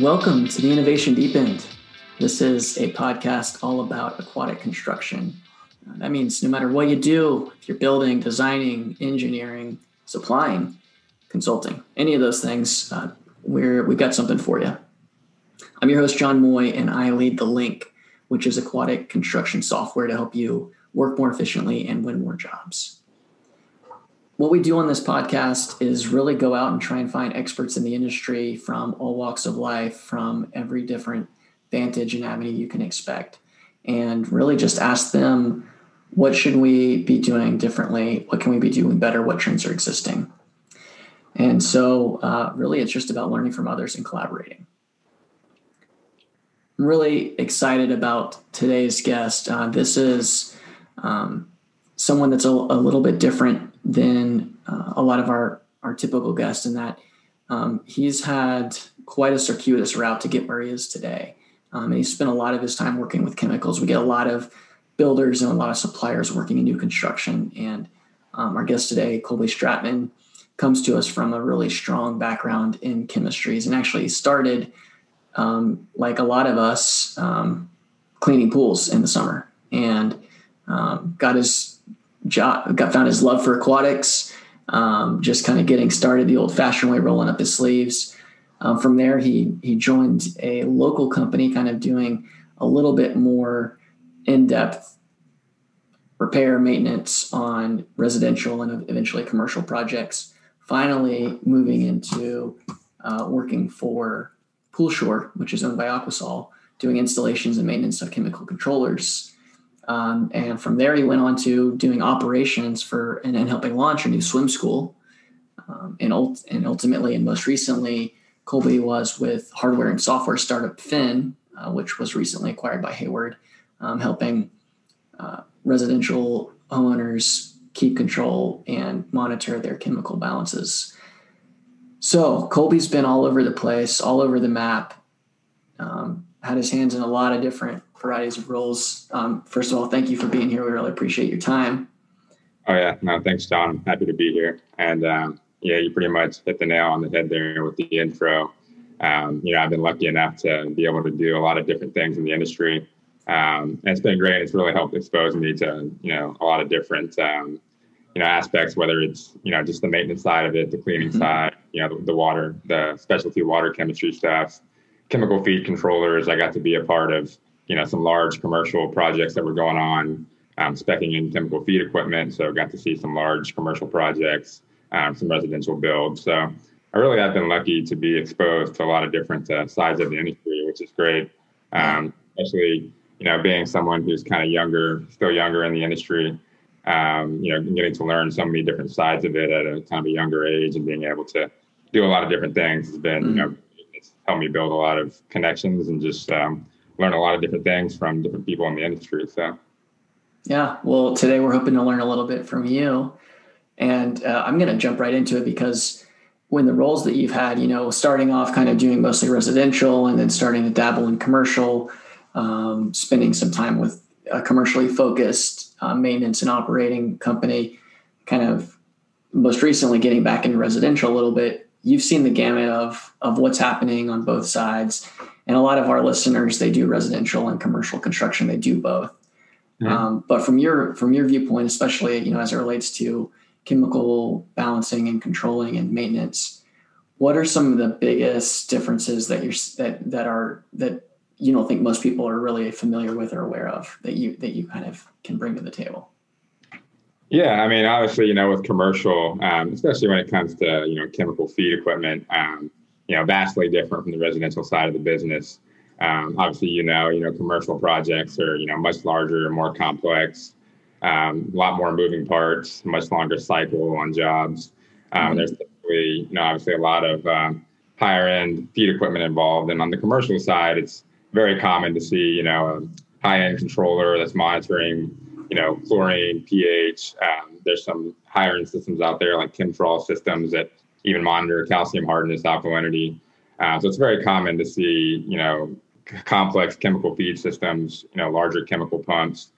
Welcome to the Innovation Deep End. This is a podcast all about aquatic construction. Uh, that means no matter what you do, if you're building, designing, engineering, supplying, consulting, any of those things, uh, we're, we've got something for you. I'm your host, John Moy, and I lead theLinc, which is aquatic construction software to help you work more efficiently and win more jobs what we do on this podcast is really go out and try and find experts in the industry from all walks of life, from every different vantage and avenue you can expect, and really just ask them what should we be doing differently? What can we be doing better? What trends are existing? And so, uh, really, it's just about learning from others and collaborating. I'm really excited about today's guest. Uh, this is um, someone that's a, a little bit different than uh, a lot of our our typical guests in that um, he's had quite a circuitous route to get where he is today. Um, and he's spent a lot of his time working with chemicals. We get a lot of builders and a lot of suppliers working in new construction. And um, our guest today, Colby Stratman, comes to us from a really strong background in chemistries and actually started, um, like a lot of us, um, cleaning pools in the summer and um, got his job, got found his love for aquatics, um, just kind of getting started the old fashioned way, rolling up his sleeves. Um, from there, he he joined a local company, kind of doing a little bit more in depth repair maintenance on residential and eventually commercial projects. Finally, moving into uh, working for PoolSure, which is owned by Aquasol, doing installations and maintenance of chemical controllers um, and from there, he went on to doing operations for and, and helping launch a new swim school. Um, and, ult- and ultimately, and most recently, Colby was with hardware and software startup pHin, uh, which was recently acquired by Hayward, um, helping uh, residential homeowners keep control and monitor their chemical balances. So Colby's been all over the place, all over the map. Um, had his hands in a lot of different varieties of roles. Um, first of all, thank you for being here. We really appreciate your time. Oh yeah, no, thanks, John. I'm happy to be here. And um, yeah, you pretty much hit the nail on the head there with the intro. Um, you know, I've been lucky enough to be able to do a lot of different things in the industry. Um, and it's been great. It's really helped expose me to, you know, a lot of different, um, you know, aspects, whether it's, you know, just the maintenance side of it, the cleaning mm-hmm. side, you know, the, the, water, the specialty water chemistry stuff, chemical feed controllers. I got to be a part of, you know, some large commercial projects that were going on, um, specing in chemical feed equipment. So got to see some large commercial projects, um, some residential builds. So I really have been lucky to be exposed to a lot of different uh, sides of the industry, which is great. Um, especially, you know, being someone who's kind of younger, still younger in the industry. Um, you know, getting to learn so many different sides of it at a kind of a younger age and being able to do a lot of different things has been, mm-hmm. you know, it's helped me build a lot of connections and just um, learn a lot of different things from different people in the industry. So, yeah. Well, today we're hoping to learn a little bit from you, and uh, I'm going to jump right into it because when the roles that you've had, you know, starting off kind of doing mostly residential and then starting to dabble in commercial, um, spending some time with a commercially focused uh, maintenance and operating company, kind of most recently getting back into residential a little bit. You've seen the gamut of of what's happening on both sides, and a lot of our listeners they do residential and commercial construction. They do both. Mm-hmm. um, but from your from your viewpoint especially you know as it relates to chemical balancing and controlling and maintenance what are some of the biggest differences that you're that that are that you don't think most people are really familiar with or aware of that you that you kind of can bring to the table? Yeah, I mean, obviously, you know, with commercial, um, especially when it comes to you know chemical feed equipment, um, you know, vastly different from the residential side of the business. Um, obviously, you know, you know, commercial projects are you know much larger, more complex, um, a lot more moving parts, much longer cycle on jobs. Um, mm-hmm. There's typically, you know, obviously a lot of um, higher end feed equipment involved, and on the commercial side, it's very common to see, you know, a high end controller that's monitoring, you know, chlorine, pH. Um, there's some higher end systems out there like Chemtrol systems that even monitor calcium hardness, alkalinity. Uh, so it's very common to see, you know, complex chemical feed systems, you know, larger chemical pumps.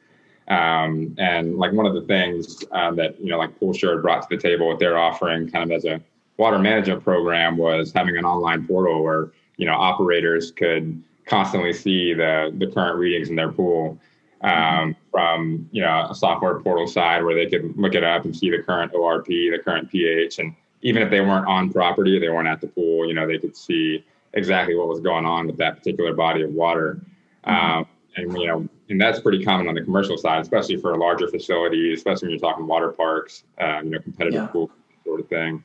Um, and like one of the things um, that, you know, like PoolSure brought to the table, what they're offering kind of as a water management program was having an online portal where you know operators could constantly see the the current readings in their pool um, from you know a software portal side where they could look it up and see the current ORP, the current pH, and even if they weren't on property, they weren't at the pool, you know, they could see exactly what was going on with that particular body of water. Mm-hmm. Um, and you know, and that's pretty common on the commercial side, especially for a larger facility, especially when you're talking water parks, uh, you know, competitive yeah. pool sort of thing.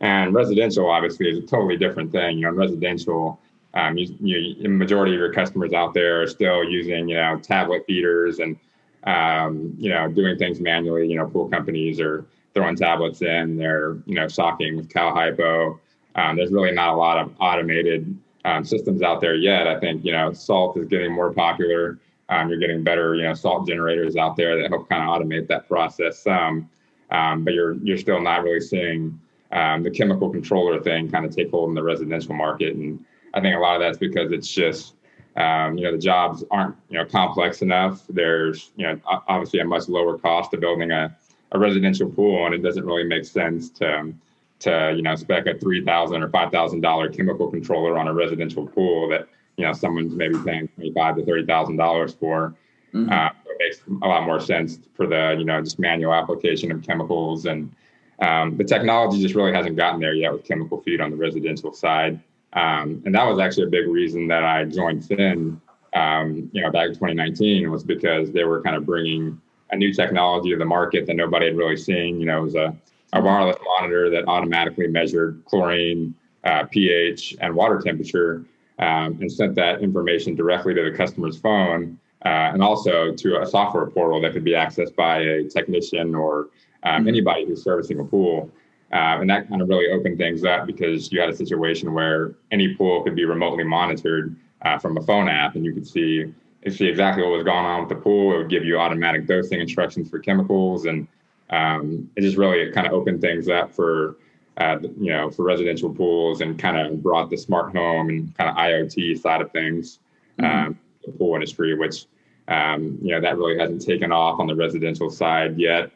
And residential, obviously, is a totally different thing. You know, in residential, um, you, you, the majority of your customers out there are still using, you know, tablet feeders and, um, you know, doing things manually. You know, pool companies are throwing tablets in, they're, you know, socking with Cal Hypo. Um, there's really not a lot of automated um, systems out there yet. I think, you know, salt is getting more popular. Um, you're getting better, you know, salt generators out there that help kind of automate that process some. Um, but you're you're still not really seeing um, the chemical controller thing kind of take hold in the residential market. And I think a lot of that's because it's just, um, you know, the jobs aren't, you know, complex enough. There's, you know, obviously a much lower cost of building a, a residential pool, and it doesn't really make sense to, to you know, spec a three thousand or five thousand dollar chemical controller on a residential pool that you know someone's maybe paying twenty five to thirty thousand dollars for. Mm-hmm. Uh, it makes a lot more sense for the you know just manual application of chemicals and um, the technology just really hasn't gotten there yet with chemical feed on the residential side. Um, and that was actually a big reason that I joined pHin, um, you know, back in 2019 was because they were kind of bringing a new technology to the market that nobody had really seen. You know, it was a, a wireless monitor that automatically measured chlorine, uh, pH, and water temperature um, and sent that information directly to the customer's phone uh, and also to a software portal that could be accessed by a technician or um, mm-hmm. anybody who's servicing a pool. Uh, and that kind of really opened things up because you had a situation where any pool could be remotely monitored uh, from a phone app, and you could see see exactly what was going on with the pool. It would give you automatic dosing instructions for chemicals, and um, it just really kind of opened things up for uh, you know for residential pools and kind of brought the smart home and kind of IoT side of things mm-hmm. um, the pool industry, which um, you know that really hasn't taken off on the residential side yet.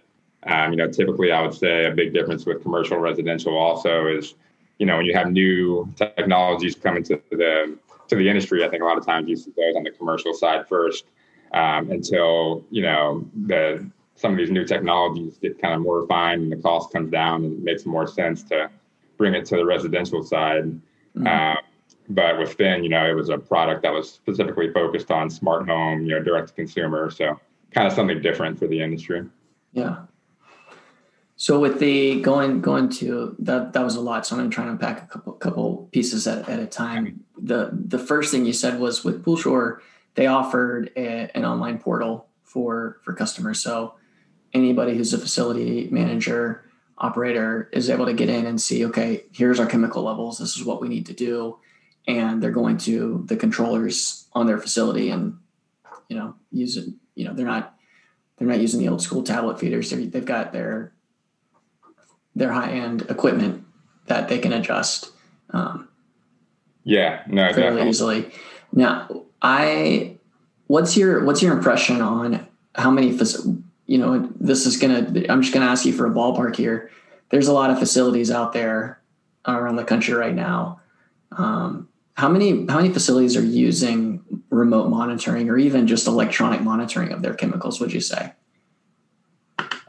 Um, you know, typically I would say a big difference with commercial residential also is, you know, when you have new technologies coming to the to the industry, I think a lot of times you see those on the commercial side first um, until you know the some of these new technologies get kind of more refined and the cost comes down and it makes more sense to bring it to the residential side. Mm-hmm. Uh, but with pHin, you know, it was a product that was specifically focused on smart home, you know, direct to consumer. So kind of something different for the industry. Yeah. So with the going going to that that was a lot. So I'm going to try unpack a couple couple pieces at, at a time. The the first thing you said was with PoolSure, they offered a, an online portal for for customers. So anybody who's a facility manager operator is able to get in and see okay here's our chemical levels this is what we need to do and they're going to the controllers on their facility and you know use it you know they're not they're not using the old school tablet feeders they have got their their high end equipment that they can adjust. Um, yeah, no, fairly definitely. easily. Now, I what's your what's your impression on how many you know this is gonna i'm just gonna ask you for a ballpark here there's a lot of facilities out there around the country right now um, how many how many facilities are using remote monitoring or even just electronic monitoring of their chemicals would you say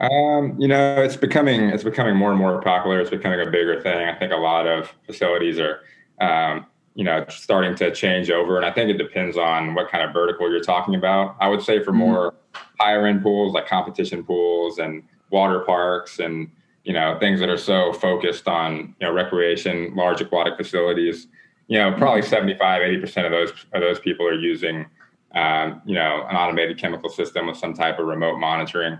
um, you know, it's becoming it's becoming more and more popular. It's becoming a bigger thing. I think a lot of facilities are, um, you know, starting to change over, and I think it depends on what kind of vertical you're talking about. I would say for mm-hmm. more higher end pools like competition pools and water parks and you know things that are so focused on you know recreation, large aquatic facilities. You know, probably mm-hmm. 75, 80 percent of those of those people are using, um, you know, an automated chemical system with some type of remote monitoring.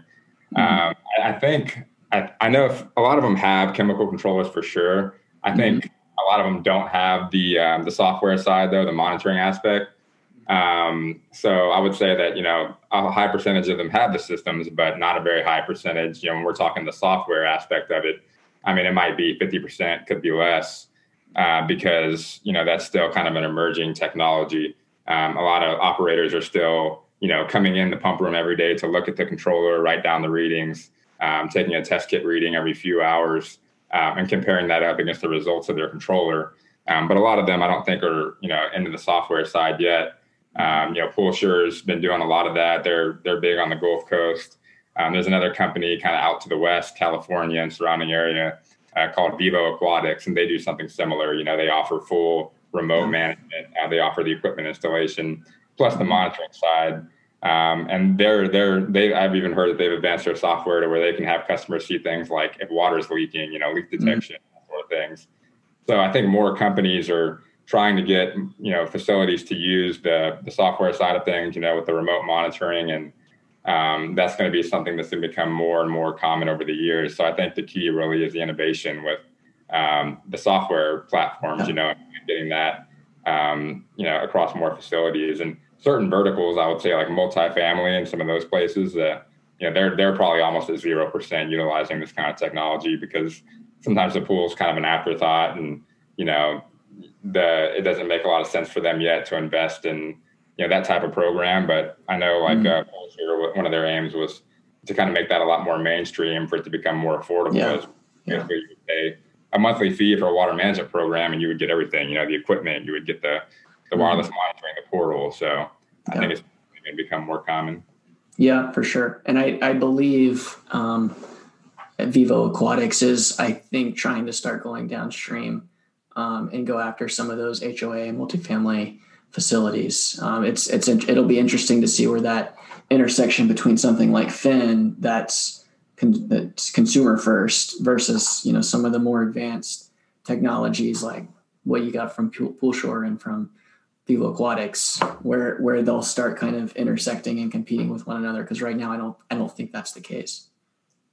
Mm-hmm. Um, I, think I, I, know if a lot of them have chemical controllers for sure. I think mm-hmm. a lot of them don't have the um, the software side though, the monitoring aspect. Um, so I would say that you know a high percentage of them have the systems, but not a very high percentage. You know, when we're talking the software aspect of it, I mean, it might be fifty percent, could be less, uh, because you know that's still kind of an emerging technology. Um, a lot of operators are still you know, coming in the pump room every day to look at the controller, write down the readings, um, taking a test kit reading every few hours. um, and comparing that up against the results of their controller. Um, but a lot of them, I don't think, are you know into the software side yet. Um, you know, PoolSure's been doing a lot of that. They're they're big on the Gulf Coast. Um, there's another company kind of out to the west, California and surrounding area, uh, called Vivo Aquatics, and they do something similar. You know, they offer full remote management. Uh, they offer the equipment installation plus the monitoring side. Um, and they're they're they I've even heard that they've advanced their software to where they can have customers see things like if water's leaking, you know, leak mm-hmm. detection, mm-hmm. sort of things. So I think more companies are trying to get you know facilities to use the the software side of things, you know, with the remote monitoring, and um, that's going to be something that's going to become more and more common over the years. So I think the key really is the innovation with um, the software platforms, you know, getting that um, you know across more facilities and certain verticals. I would say like multifamily and some of those places that you know they're they're probably almost at zero percent utilizing this kind of technology because sometimes the pool is kind of an afterthought and you know the it doesn't make a lot of sense for them yet to invest in you know that type of program. But I know like mm-hmm. uh, one of their aims was to kind of make that a lot more mainstream for it to become more affordable. Yeah. yeah. You would pay a monthly fee for a water management program, and you would get everything. You know, the equipment, you would get the the mm-hmm. wireless monitoring, the portal. So yeah. I think it's going to become more common. Yeah, for sure. And I I believe. Um, Vivo Aquatics is, I think, trying to start going downstream um, and go after some of those HOA multifamily facilities. Um, it's it's it'll be interesting to see where that intersection between something like pHin that's, con- that's consumer first versus you know some of the more advanced technologies like what you got from PoolSure and from Aquatics, where where they'll start kind of intersecting and competing with one another. Because right now, I don't I don't think that's the case.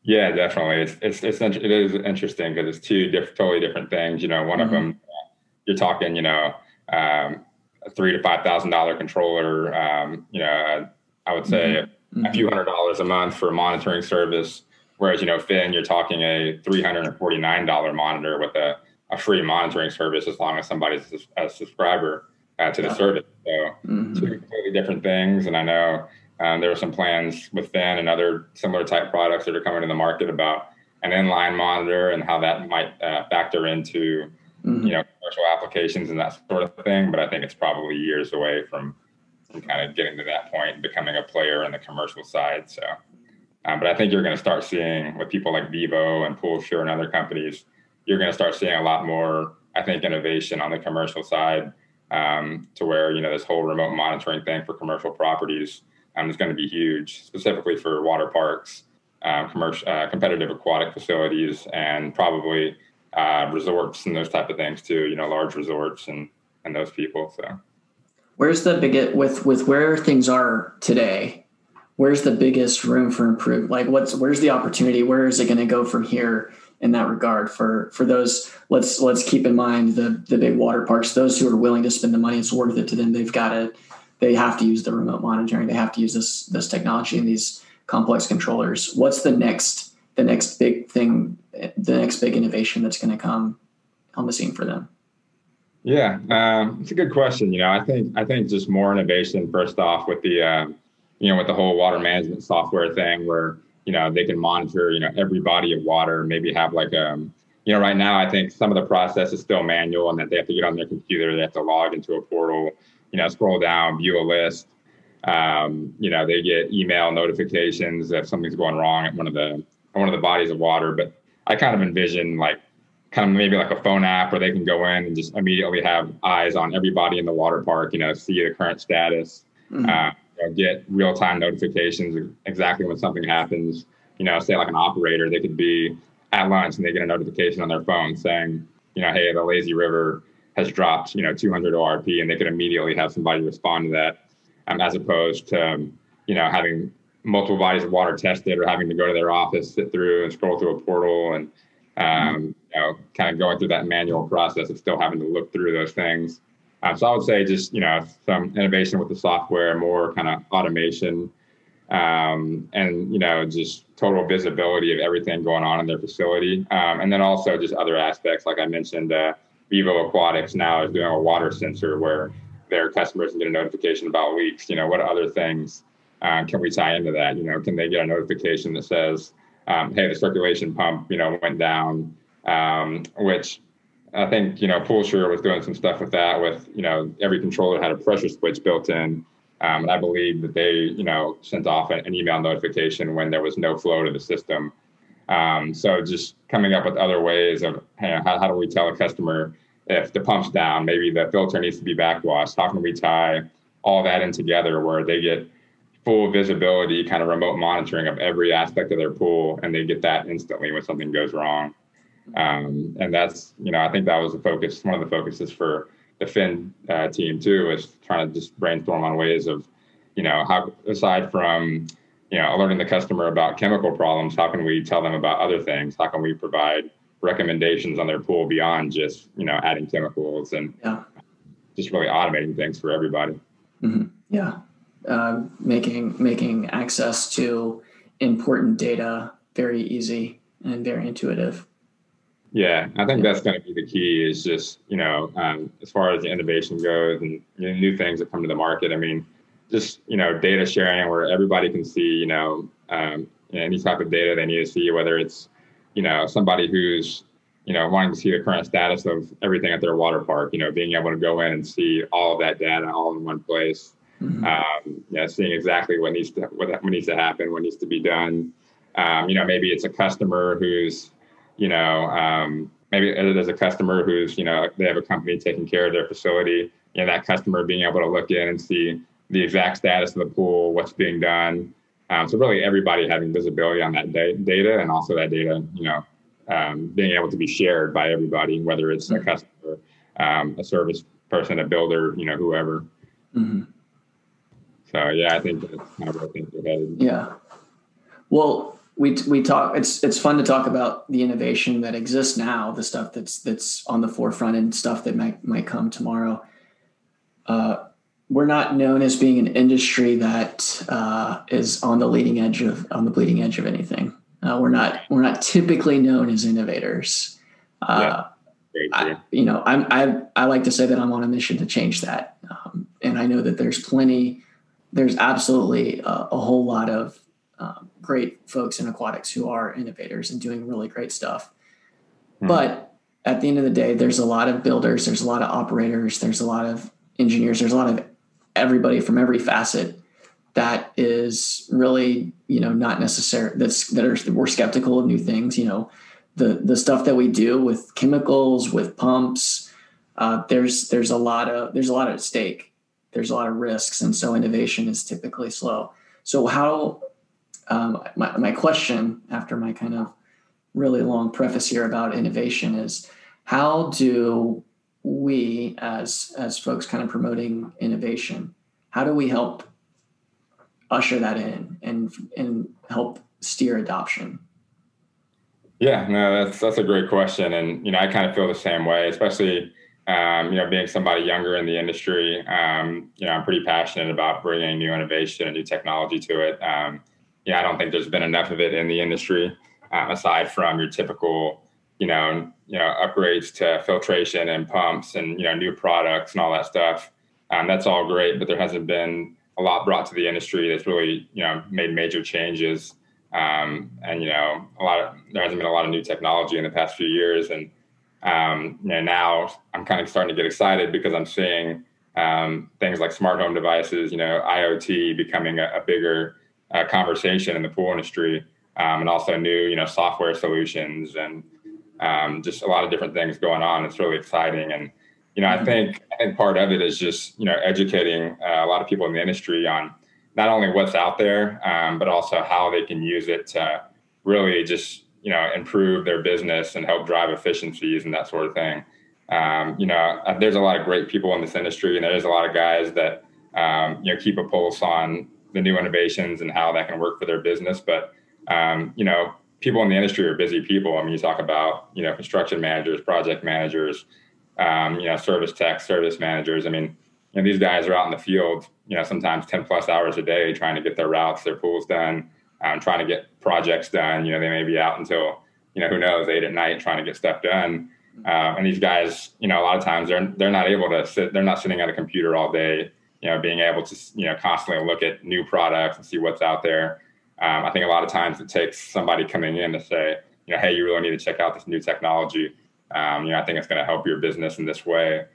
Yeah, definitely. It's it's, it's it is interesting because it's two diff- totally different things. You know, one mm-hmm. of them you're talking, you know, um, a three to five thousand dollar controller. Um, you know, I would say mm-hmm. a few hundred dollars a month for a monitoring service. Whereas, you know, pHin, you're talking a three hundred and forty nine dollar monitor with a, a free monitoring service as long as somebody's a subscriber uh, to the yeah. service. So mm-hmm. two completely different things. And I know um, there are some plans with and other similar type products that are coming to the market about an inline monitor and how that might uh, factor into mm-hmm. you know commercial applications and that sort of thing. But I think it's probably years away from, from kind of getting to that point and becoming a player in the commercial side. So, um, but I think you're going to start seeing with people like Vivo and PoolSure and other companies, you're going to start seeing a lot more. I think innovation on the commercial side um, to where you know this whole remote monitoring thing for commercial properties um, is going to be huge, specifically for water parks, uh, commercial, uh, competitive aquatic facilities, and probably uh, resorts and those type of things too. You know, large resorts and and those people. So, where's the biggest with with where things are today? Where's the biggest room for improvement? Like, what's where's the opportunity? Where is it going to go from here? In that regard for for those let's let's keep in mind the the big water parks those who are willing to spend the money it's worth it to them they've got to they have to use the remote monitoring. They have to use this this technology and these complex controllers. What's the next the next big thing, the next big innovation that's going to come on the scene for them? Yeah, um, it's a good question. You know, I think I think just more innovation first off with the um, you know with the whole water management software thing where you know they can monitor you know every body of water, maybe have like um you know right now I think some of the process is still manual and that they have to get on their computer, they have to log into a portal you know, scroll down, view a list. Um, you know, they get email notifications if something's going wrong at one of the one of the bodies of water. But I kind of envision like kind of maybe like a phone app where they can go in and just immediately have eyes on everybody in the water park. You know, see the current status, mm-hmm. uh, know, get real time notifications exactly when something happens. You know, say like an operator, they could be at lunch and they get a notification on their phone saying, you know, hey, the lazy river has dropped, you know, 200 ORP, and they could immediately have somebody respond to that, um, as opposed to, um, you know, having multiple bodies of water tested or having to go to their office, sit through and scroll through a portal, and um, you know, kind of going through that manual process of still having to look through those things. Um, so I would say just you know some innovation with the software, more kind of automation, um, and you know just total visibility of everything going on in their facility, um, and then also just other aspects like I mentioned. Uh, Vivo Aquatics now is doing a water sensor where their customers can get a notification about leaks. You know, what other things uh, can we tie into that? You know, can they get a notification that says, um, "Hey, the circulation pump, you know, went down. um, which I think you know PoolSure was doing some stuff with that. With you know every controller had a pressure switch built in, um, and I believe that they you know sent off an, email notification when there was no flow to the system. Um, so just coming up with other ways of you know, how, how do we tell a customer if the pump's down, maybe the filter needs to be backwashed. How can we tie all that in together where they get full visibility, kind of remote monitoring of every aspect of their pool, and they get that instantly when something goes wrong. Um, and that's, you know, I think that was the focus, one of the focuses for the pHin uh, team too, is trying to just brainstorm on ways of, you know, how aside from, you know, alerting the customer about chemical problems, how can we tell them about other things? How can we provide recommendations on their pool beyond just, you know, adding chemicals and yeah. just really automating things for everybody? Mm-hmm. Yeah, uh, making making access to important data very easy and very intuitive. Yeah, I think that's going to be the key. Is just you know, um, as far as the innovation goes and you know, new things that come to the market. I mean, just you know, data sharing where everybody can see you know, um, any type of data they need to see, whether it's you know somebody who's you know wanting to see the current status of everything at their water park. You know, being able to go in and see all of that data all in one place. Mm-hmm. Um, yeah, seeing exactly what needs to what, what needs to happen, what needs to be done. Um, you know, maybe it's a customer who's you know, um, maybe there's a customer who's, you know, they have a company taking care of their facility, you know, that customer being able to look in and see the exact status of the pool, what's being done. Um, so really everybody having visibility on that da- data and also that data, you know, um, being able to be shared by everybody, whether it's a mm-hmm. customer, um, a service person, a builder, you know, whoever. Mm-hmm. So yeah, I think that's how I think we're headed. Yeah. Well, we we talk it's it's fun to talk about the innovation that exists now the stuff that's that's on the forefront and stuff that might might come tomorrow. Uh, we're not known as being an industry that uh, is on the leading edge of on the bleeding edge of anything. Uh, we're not we're not typically known as innovators. Uh, yeah. I, you know I'm, I, I like to say that i'm on a mission to change that. Um, and i know that there's plenty there's absolutely a, a whole lot of um, great folks in aquatics who are innovators and doing really great stuff. Mm-hmm. But at the end of the day, there's a lot of builders, there's a lot of operators, there's a lot of engineers, there's a lot of everybody from every facet that is really, you know, not necessary that's that are we're skeptical of new things. You know, the the stuff that we do with chemicals, with pumps, uh, there's there's a lot of there's a lot at stake. There's a lot of risks, and so innovation is typically slow. So how um, my, my question after my kind of really long preface here about innovation is how do we as as folks kind of promoting innovation how do we help usher that in and and help steer adoption? Yeah no that's that's a great question. And you know i kind of feel the same way especially um, you know being somebody younger in the industry um, you know i'm pretty passionate about bringing new innovation and new technology to it. Um, yeah, I don't think there's been enough of it in the industry, um, aside from your typical, you know, you know, upgrades to filtration and pumps and you know new products and all that stuff. Um, that's all great, but there hasn't been a lot brought to the industry that's really you know made major changes. Um, and you know, a lot of there hasn't been a lot of new technology in the past few years, and um, you know, now I'm kind of starting to get excited because I'm seeing um, things like smart home devices, you know, IoT becoming a, a bigger uh, conversation in the pool industry, um, and also new you know software solutions and um, just a lot of different things going on. It's really exciting, and you know I mm-hmm. think I think part of it is just you know educating uh, a lot of people in the industry on not only what's out there, um, but also how they can use it to really just you know improve their business and help drive efficiencies and that sort of thing. Um, you know, uh, there's a lot of great people in this industry, and there's a lot of guys that um, you know keep a pulse on the new innovations and how that can work for their business. But um, you know, people in the industry are busy people. I mean, you talk about you know construction managers, project managers, um, you know, service techs, service managers. I mean, you know, these guys are out in the field, you know, sometimes ten plus hours a day trying to get their routes, their pools done, um, trying to get projects done. You know, they may be out until you know who knows eight at night trying to get stuff done. Uh, and these guys, you know, a lot of times they're they're not able to sit. They're not sitting at a computer all day you know, being able to, you know, constantly look at new products and see what's out there. Um, I think a lot of times it takes somebody coming in to say, you know, hey, you really need to check out this new technology. Um, you know, I think it's going to help your business in this way.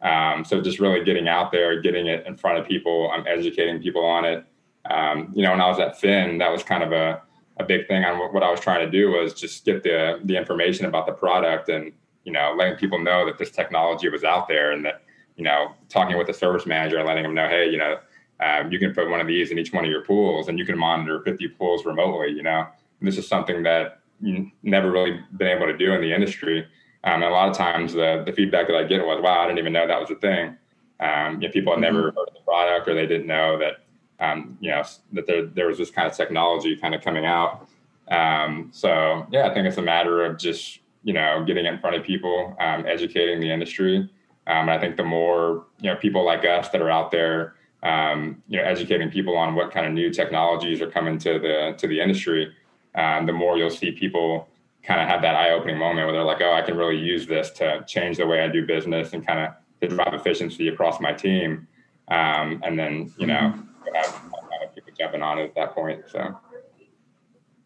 Um, so just really getting out there, getting it in front of people, I'm educating people on it. Um, you know, when I was at pHin, that was kind of a, a big thing on what, what I was trying to do was just get the the information about the product and you know letting people know that this technology was out there and that you know talking with the service manager and letting them know, hey, you know, um, you can put one of these in each one of your pools and you can monitor 50 pools remotely. You know, and this is something that you never really been able to do in the industry. Um, and a lot of times the, the feedback that I get was, wow, I didn't even know that was a thing. Um, you know, people had never mm-hmm. heard of the product or they didn't know that, um, you know, that there, there was this kind of technology kind of coming out. Um, so yeah, I think it's a matter of just, you know, getting in front of people, um, educating the industry. Um, and I think the more, you know, people like us that are out there, um, you know, educating people on what kind of new technologies are coming to the, to the industry, the more you'll see people, kind of have that eye-opening moment where they're like, "Oh, I can really use this to change the way I do business and kind of to drive efficiency across my team." Um, and then you know, mm-hmm. have, people jumping on it at that point. So,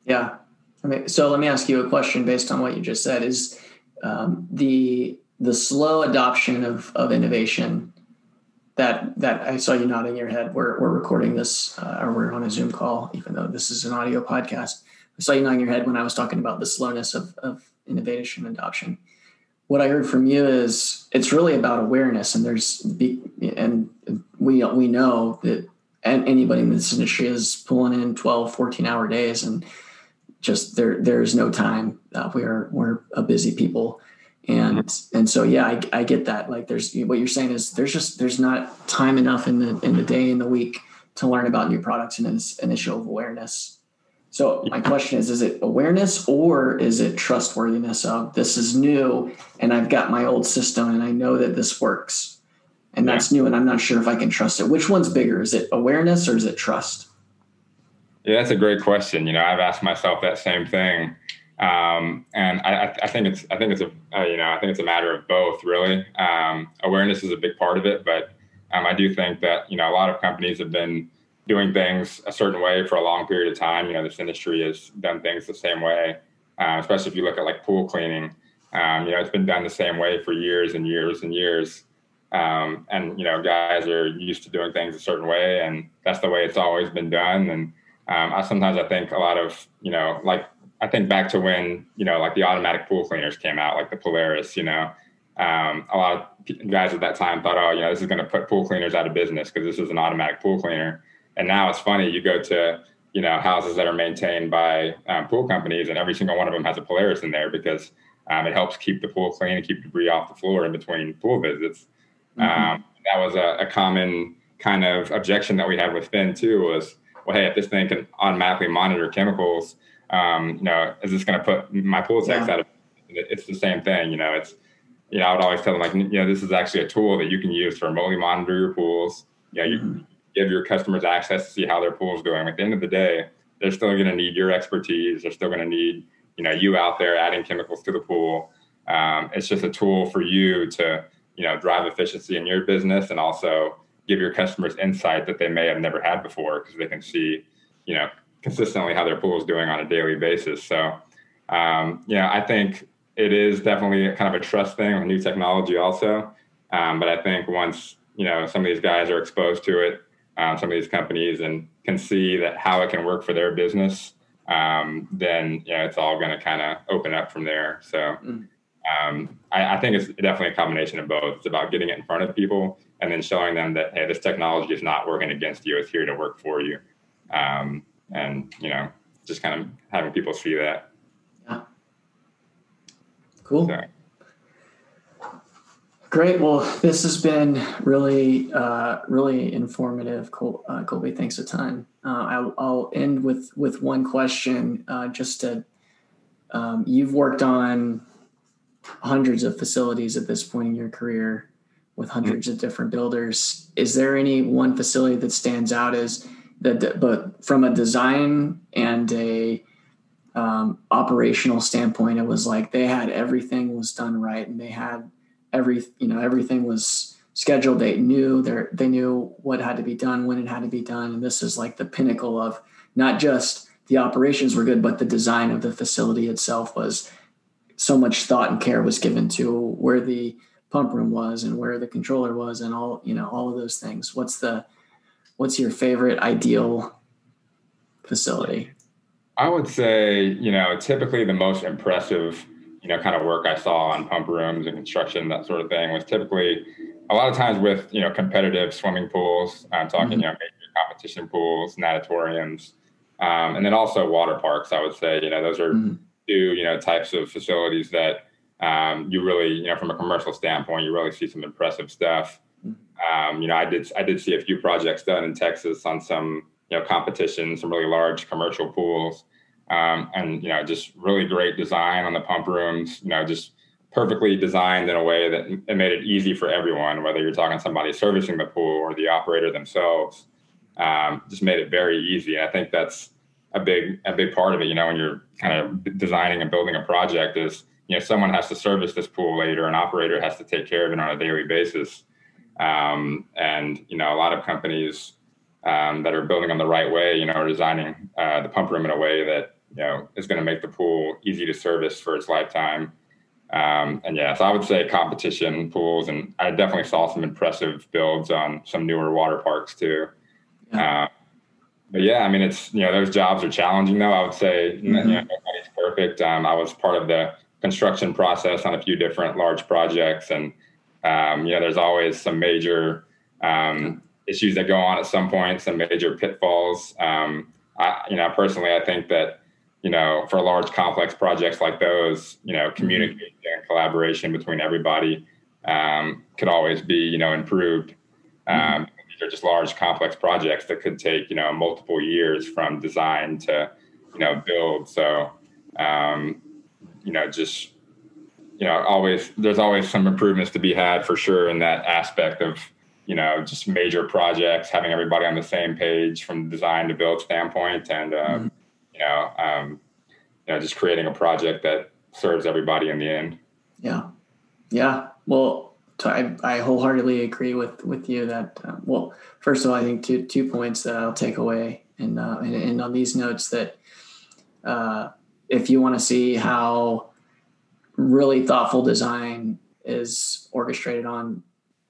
yeah. I mean, so let me ask you a question based on what you just said: Is um, the the slow adoption of of innovation that that I saw you nodding your head. We're we're recording this, uh, or we're on a Zoom call, even though this is an audio podcast. I saw you nodding your head when I was talking about the slowness of, of innovation and adoption. What I heard from you is it's really about awareness, and there's and we we know that anybody in this industry is pulling in 12, 14 hour days, and just there there's no time. Uh, we are we're a busy people, and mm-hmm. and so yeah, I, I get that. Like there's what you're saying is there's just there's not time enough in the in the day in the week to learn about new products and an initial awareness so my question is, is it awareness or is it trustworthiness of this is new and I've got my old system and I know that this works and that's new and I'm not sure if I can trust it. Which one's bigger? Is it awareness or is it trust? Yeah, that's a great question. You know, I've asked myself that same thing. Um, and I, I, think it's, I think it's a, uh, you know, I think it's a matter of both really. Um, awareness is a big part of it, but um, I do think that, you know, a lot of companies have been, doing things a certain way for a long period of time. You know, this industry has done things the same way, uh, especially if you look at like pool cleaning. Um, you know, it's been done the same way for years and years and years. Um, and you know, guys are used to doing things a certain way, and that's the way it's always been done. And um, I sometimes I think a lot of you know, like I think back to when you know, like the automatic pool cleaners came out, like the Polaris. You know, um, a lot of guys at that time thought, oh, you know, this is going to put pool cleaners out of business because this is an automatic pool cleaner. And now it's funny, you go to you know houses that are maintained by um, pool companies, and every single one of them has a Polaris in there because um, it helps keep the pool clean and keep debris off the floor in between pool visits. Mm-hmm. Um, that was a, a, common kind of objection that we had with pHin too. Was well, hey, if this thing can automatically monitor chemicals, um, you know, is this going to put my pool techs yeah. out of? It's the same thing, you know. It's you know, I would always tell them like, you know, this is actually a tool that you can use to remotely monitor your pools. Yeah, you, mm-hmm give your customers access to see how their pool is doing. At the end of the day, they're still going to need your expertise. They're still going to need you know you out there adding chemicals to the pool. Um, it's just a tool for you to you know drive efficiency in your business and also give your customers insight that they may have never had before because they can see you know consistently how their pool is doing on a daily basis. So um, you know I think it is definitely kind of a trust thing with new technology also. Um, but I think once you know some of these guys are exposed to it um, some of these companies and can see that how it can work for their business, um, then yeah, it's all going to kind of open up from there. So mm. um, I, I, think it's definitely a combination of both. It's about getting it in front of people and then showing them that hey, this technology is not working against you; it's here to work for you. Um, and you know, just kind of having people see that. Yeah. Cool. So, Great. Well, this has been really, uh, really informative. Col- uh, Colby, thanks a ton. Uh, I'll, I'll, end with with one question. Uh, just to, um, you've worked on hundreds of facilities at this point in your career with 100s mm-hmm. of different builders. Is there any one facility that stands out as but from a design and a um, operational standpoint, it was like they had everything was done right and they had every you know everything was scheduled. They knew they they knew what had to be done when it had to be done, and this is like the pinnacle of not just the operations were good, but the design of the facility itself was so much thought and care was given to where the pump room was and where the controller was and all you know all of those things. What's the what's your favorite ideal facility? I would say, you know, typically the most impressive, you know, kind of work I saw on pump rooms and construction, that sort of thing, was typically a lot of times with, you know, competitive swimming pools. I'm talking, mm-hmm. you know, major competition pools, natatoriums, um, and then also water parks. I would say, you know, those are mm-hmm. two, you know, types of facilities that um, you really, you know, from a commercial standpoint, you really see some impressive stuff. Um, you know, I did I did see a few projects done in Texas on some you know competitions, some really large commercial pools, um, and you know just really great design on the pump rooms. You know, just perfectly designed in a way that it made it easy for everyone, whether you're talking somebody servicing the pool or the operator themselves. Um, just made it very easy. And I think that's a big a big part of it. You know, when you're kind of designing and building a project, is you know someone has to service this pool later, an operator has to take care of it on a daily basis. Um, and you know, a lot of companies um, that are building them the right way, you know, are designing uh, the pump room in a way that you know is going to make the pool easy to service for its lifetime. Um, and yeah, so I would say competition pools, and I definitely saw some impressive builds on some newer water parks too. Yeah. Uh, but yeah, I mean, it's you know those jobs are challenging though. I would say mm-hmm. you know, nobody's perfect. Um, I was part of the construction process on a few different large projects, and um, you know, there's always some major um, issues that go on at some point, some major pitfalls. Um, I, you know, personally, I think that you know, for large complex projects like those, you know, mm-hmm. communication and collaboration between everybody um, could always be, you know, improved. Mm-hmm. Um, these are just large complex projects that could take, you know, multiple years from design to, you know, build. So, um, you know, just, you know, always there's always some improvements to be had for sure in that aspect of you know, just major projects, having everybody on the same page from design to build standpoint, and um, mm-hmm. you know, um, you know, just creating a project that serves everybody in the end. Yeah, yeah. Well, I, I wholeheartedly agree with with you that. Uh, well, first of all, I think two two points that I'll take away, and uh, and, and on these notes that uh, if you want to see how really thoughtful design is orchestrated on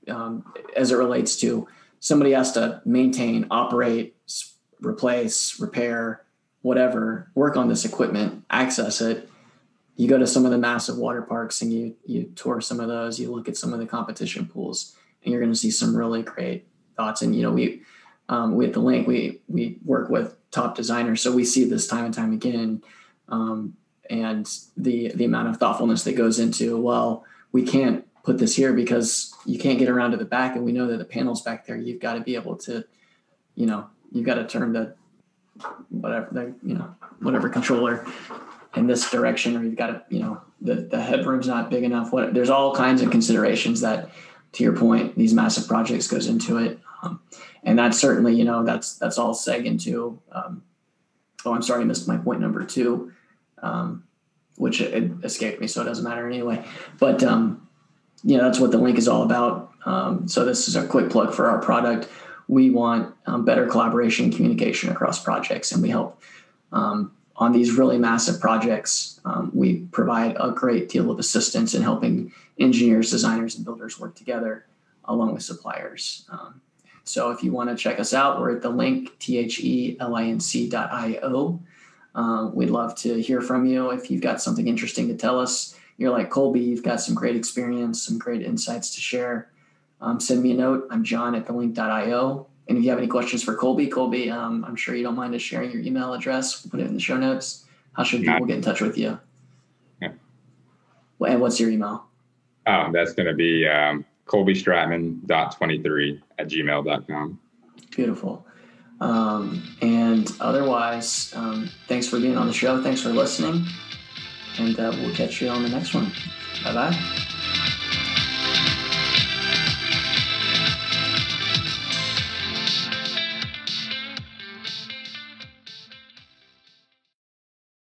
um, as it relates to somebody has to maintain, operate, replace, repair, whatever, work on this equipment, access it. You go to some of the massive water parks and you you tour some of those. You look at some of the competition pools, and you're going to see some really great thoughts. And you know, we um, we at theLinc we we work with top designers, so we see this time and time again. Um, and the the amount of thoughtfulness that goes into well, we can't put this here because you can't get around to the back and we know that the panel's back there. You've got to be able to you know you've got to turn the whatever the you know whatever controller in this direction or you've got to you know the the headroom's not big enough what there's all kinds of considerations that to your point these massive projects goes into it. Um, and that's certainly you know that's that's all seg into um, oh i'm sorry i missed my point number two um, which it escaped me so it doesn't matter anyway but um, you know that's what theLinc is all about. Um, so this is a quick plug for our product. We want um, better collaboration communication across projects, and we help um, on these really massive projects. Um, we provide a great deal of assistance in helping engineers, designers, and builders work together along with suppliers. So if you want to check us out, we're at the link t h e l i n c dot i o. Um, we'd love to hear from you if you've got something interesting to tell us you're like Colby, you've got some great experience, some great insights to share, um, send me a note. I'm John at thelinc.io. And if you have any questions for Colby, Colby, um, I'm sure you don't mind us sharing your email address. We'll put it in the show notes. How should people get in touch with you? Yeah. Well, and what's your email? Oh, that's going to be um, colbystratman.23 at gmail.com. Beautiful. Um, and otherwise, um, thanks for being on the show. Thanks for listening and uh, we'll catch you on the next one. Bye bye.